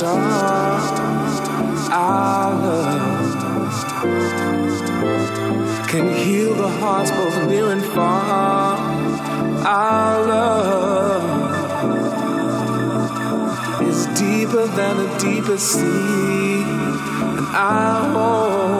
star. Our love can heal the hearts both near and far. Our love is deeper than the deepest sea. And our home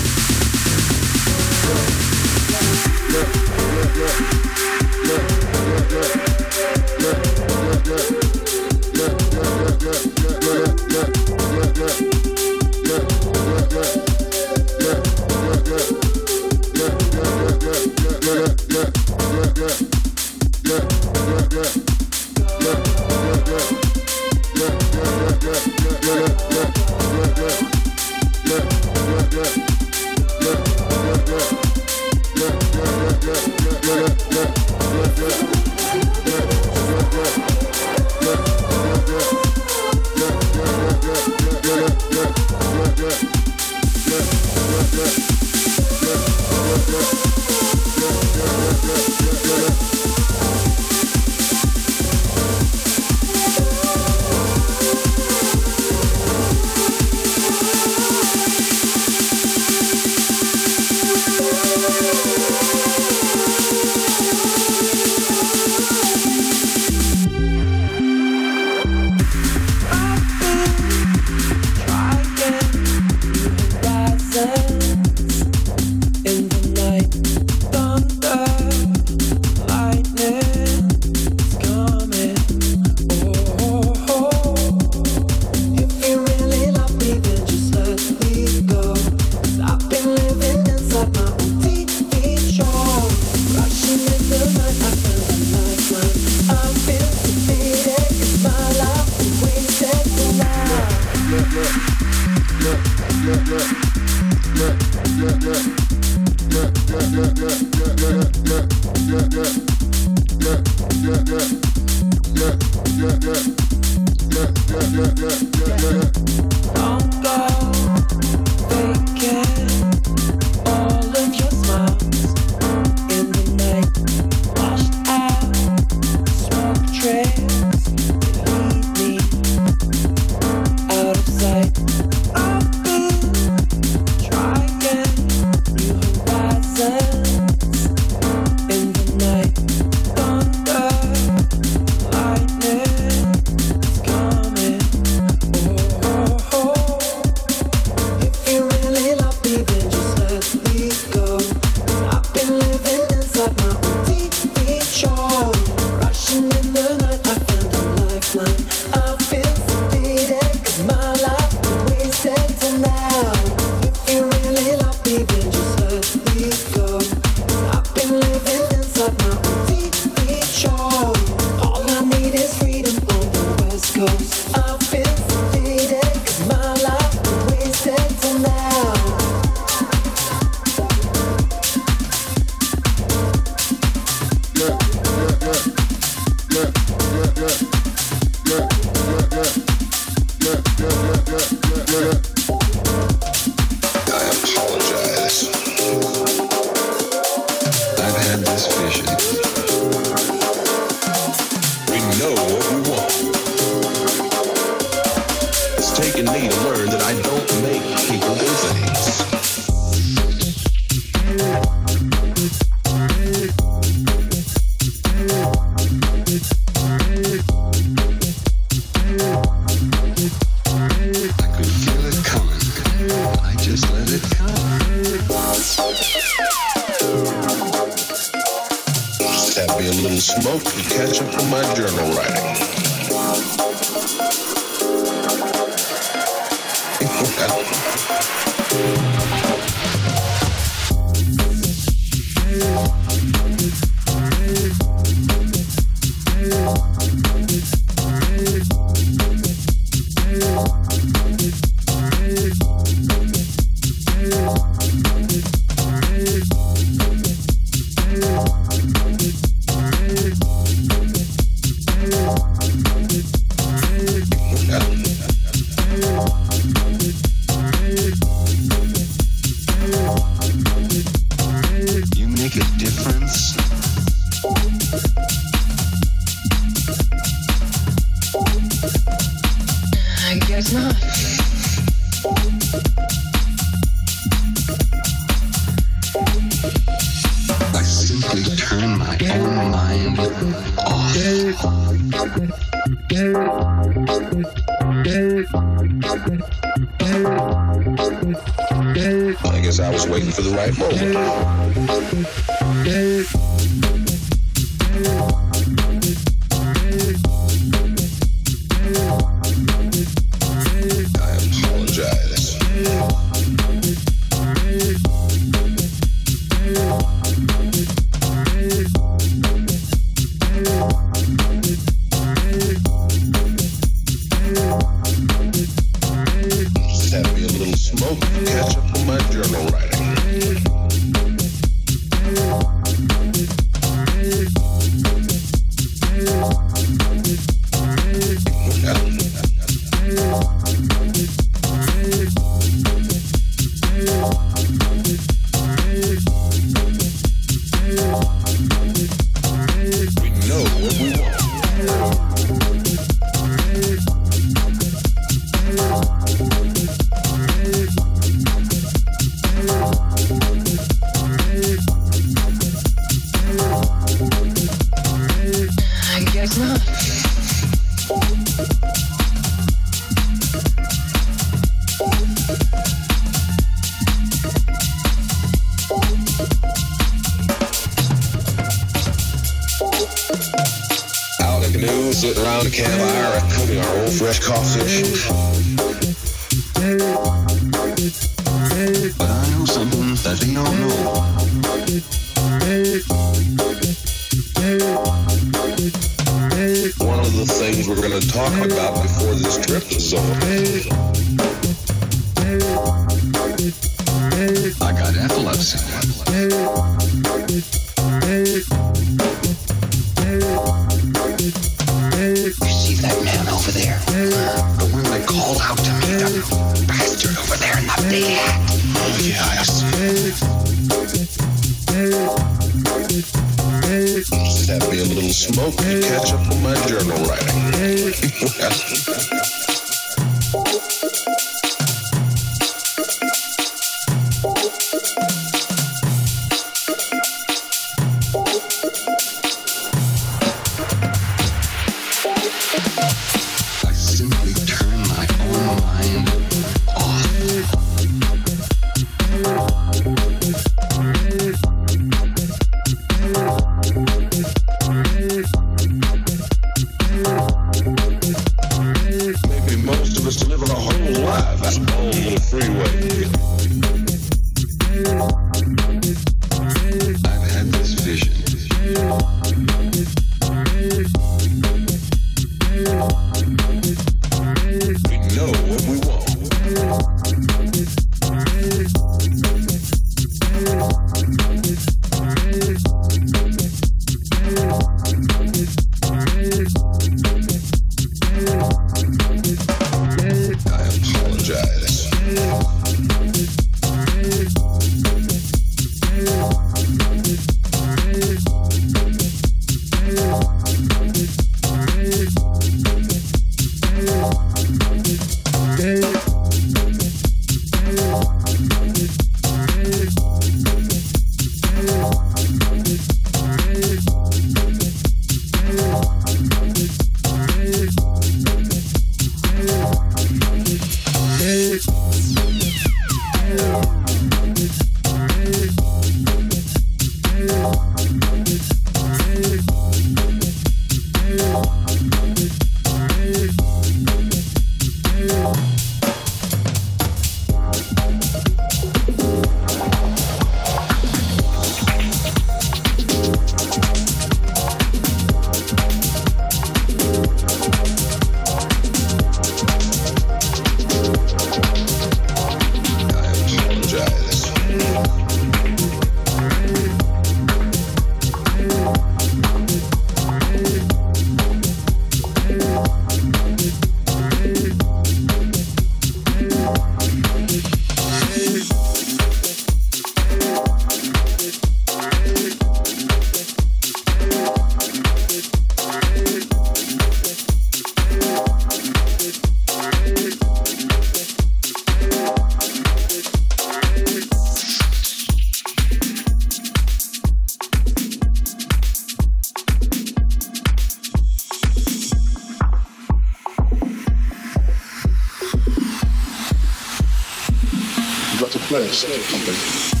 Got to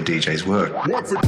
the DJs were.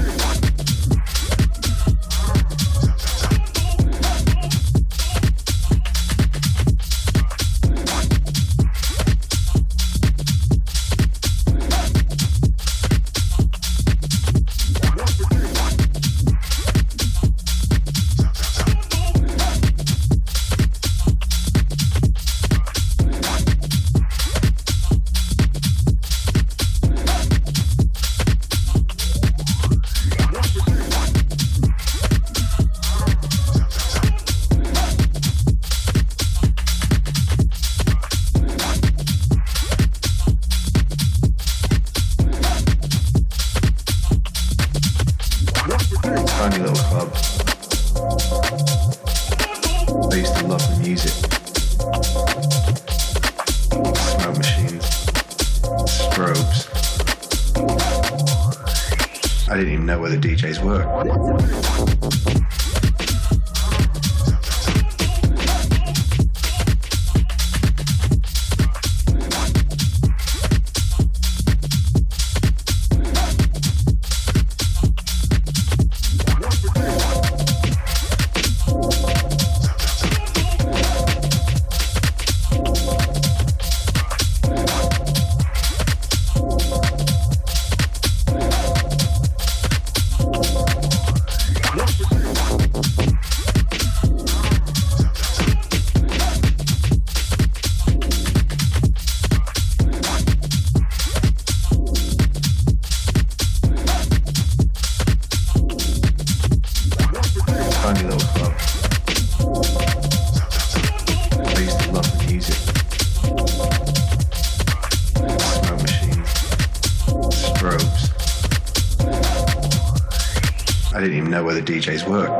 DJs were.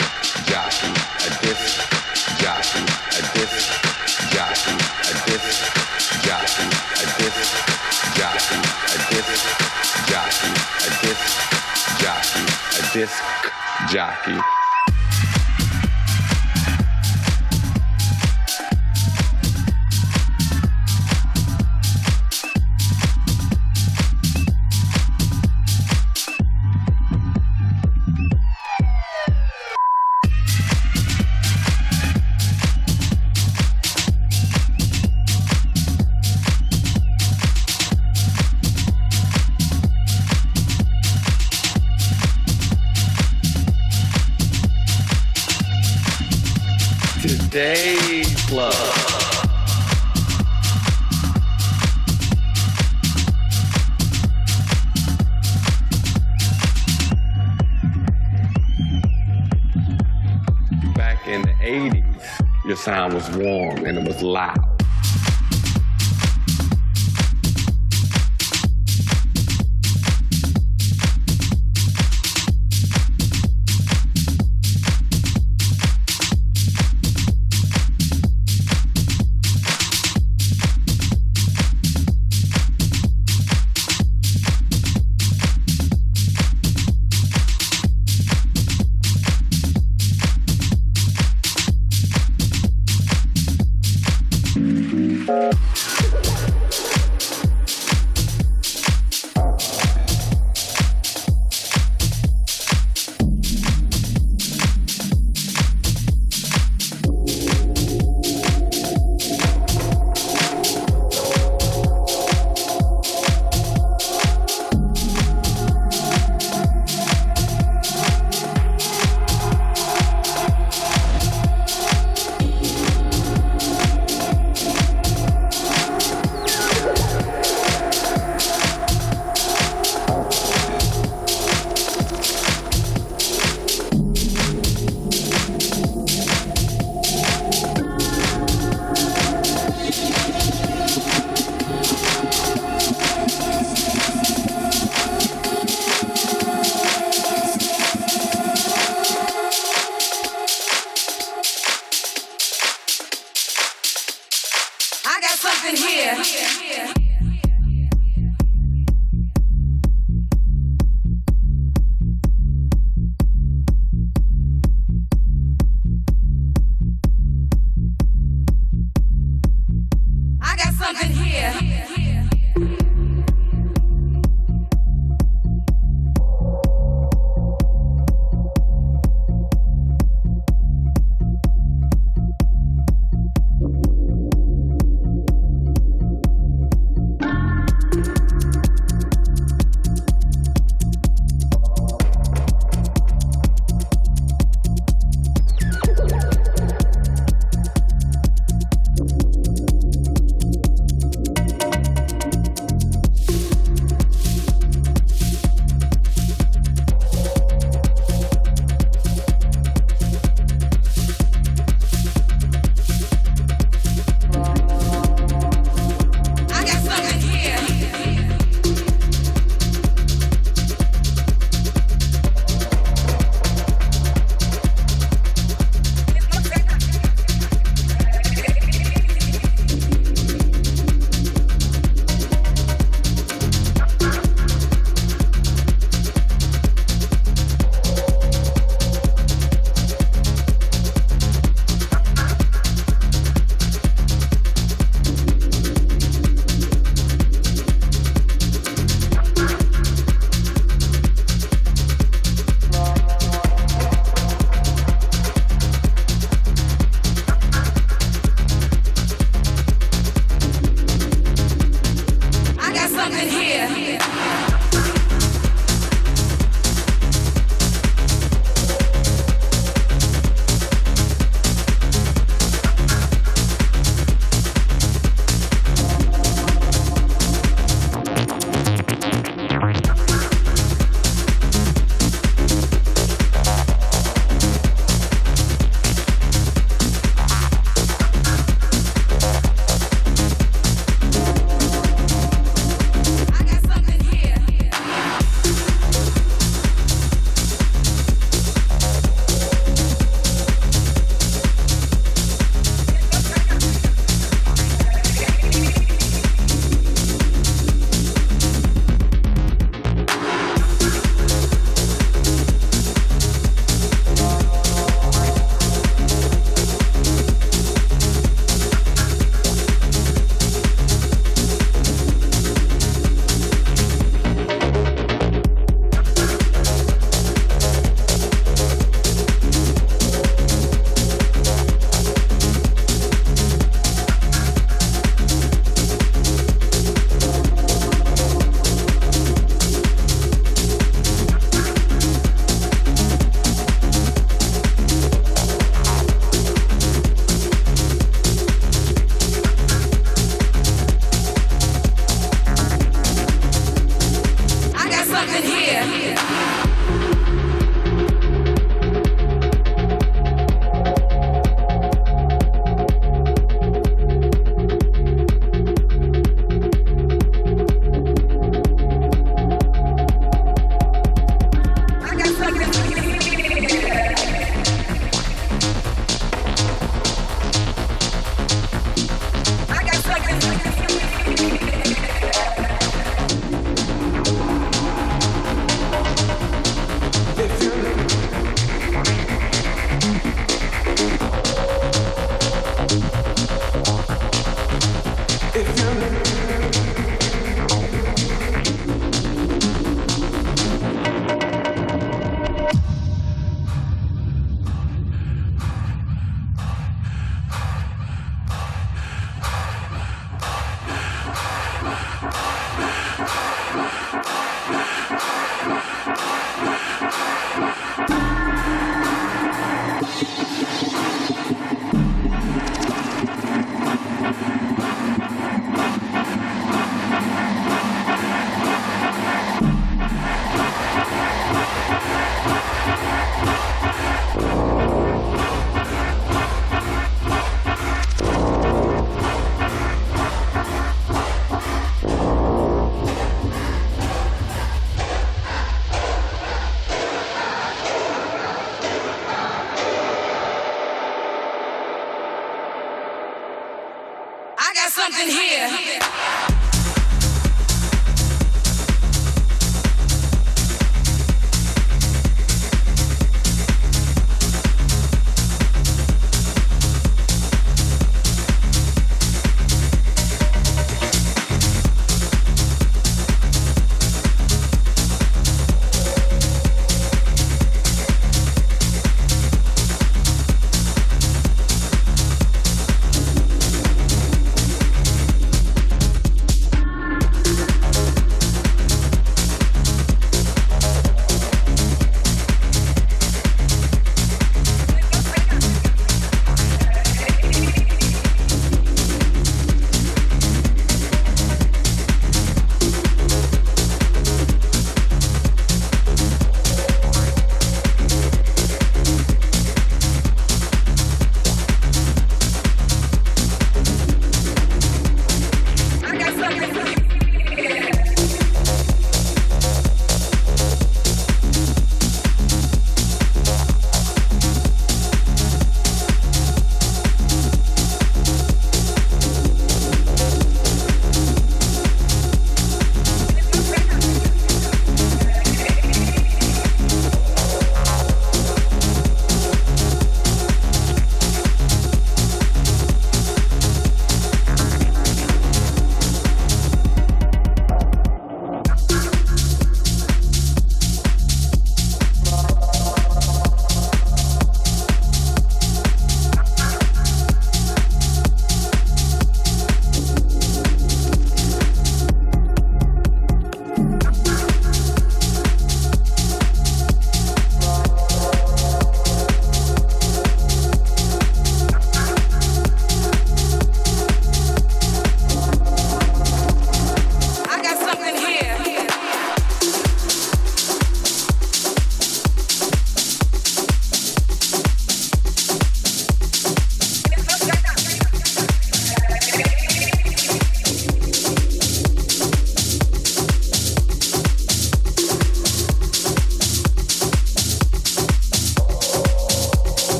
disc jockey. lá.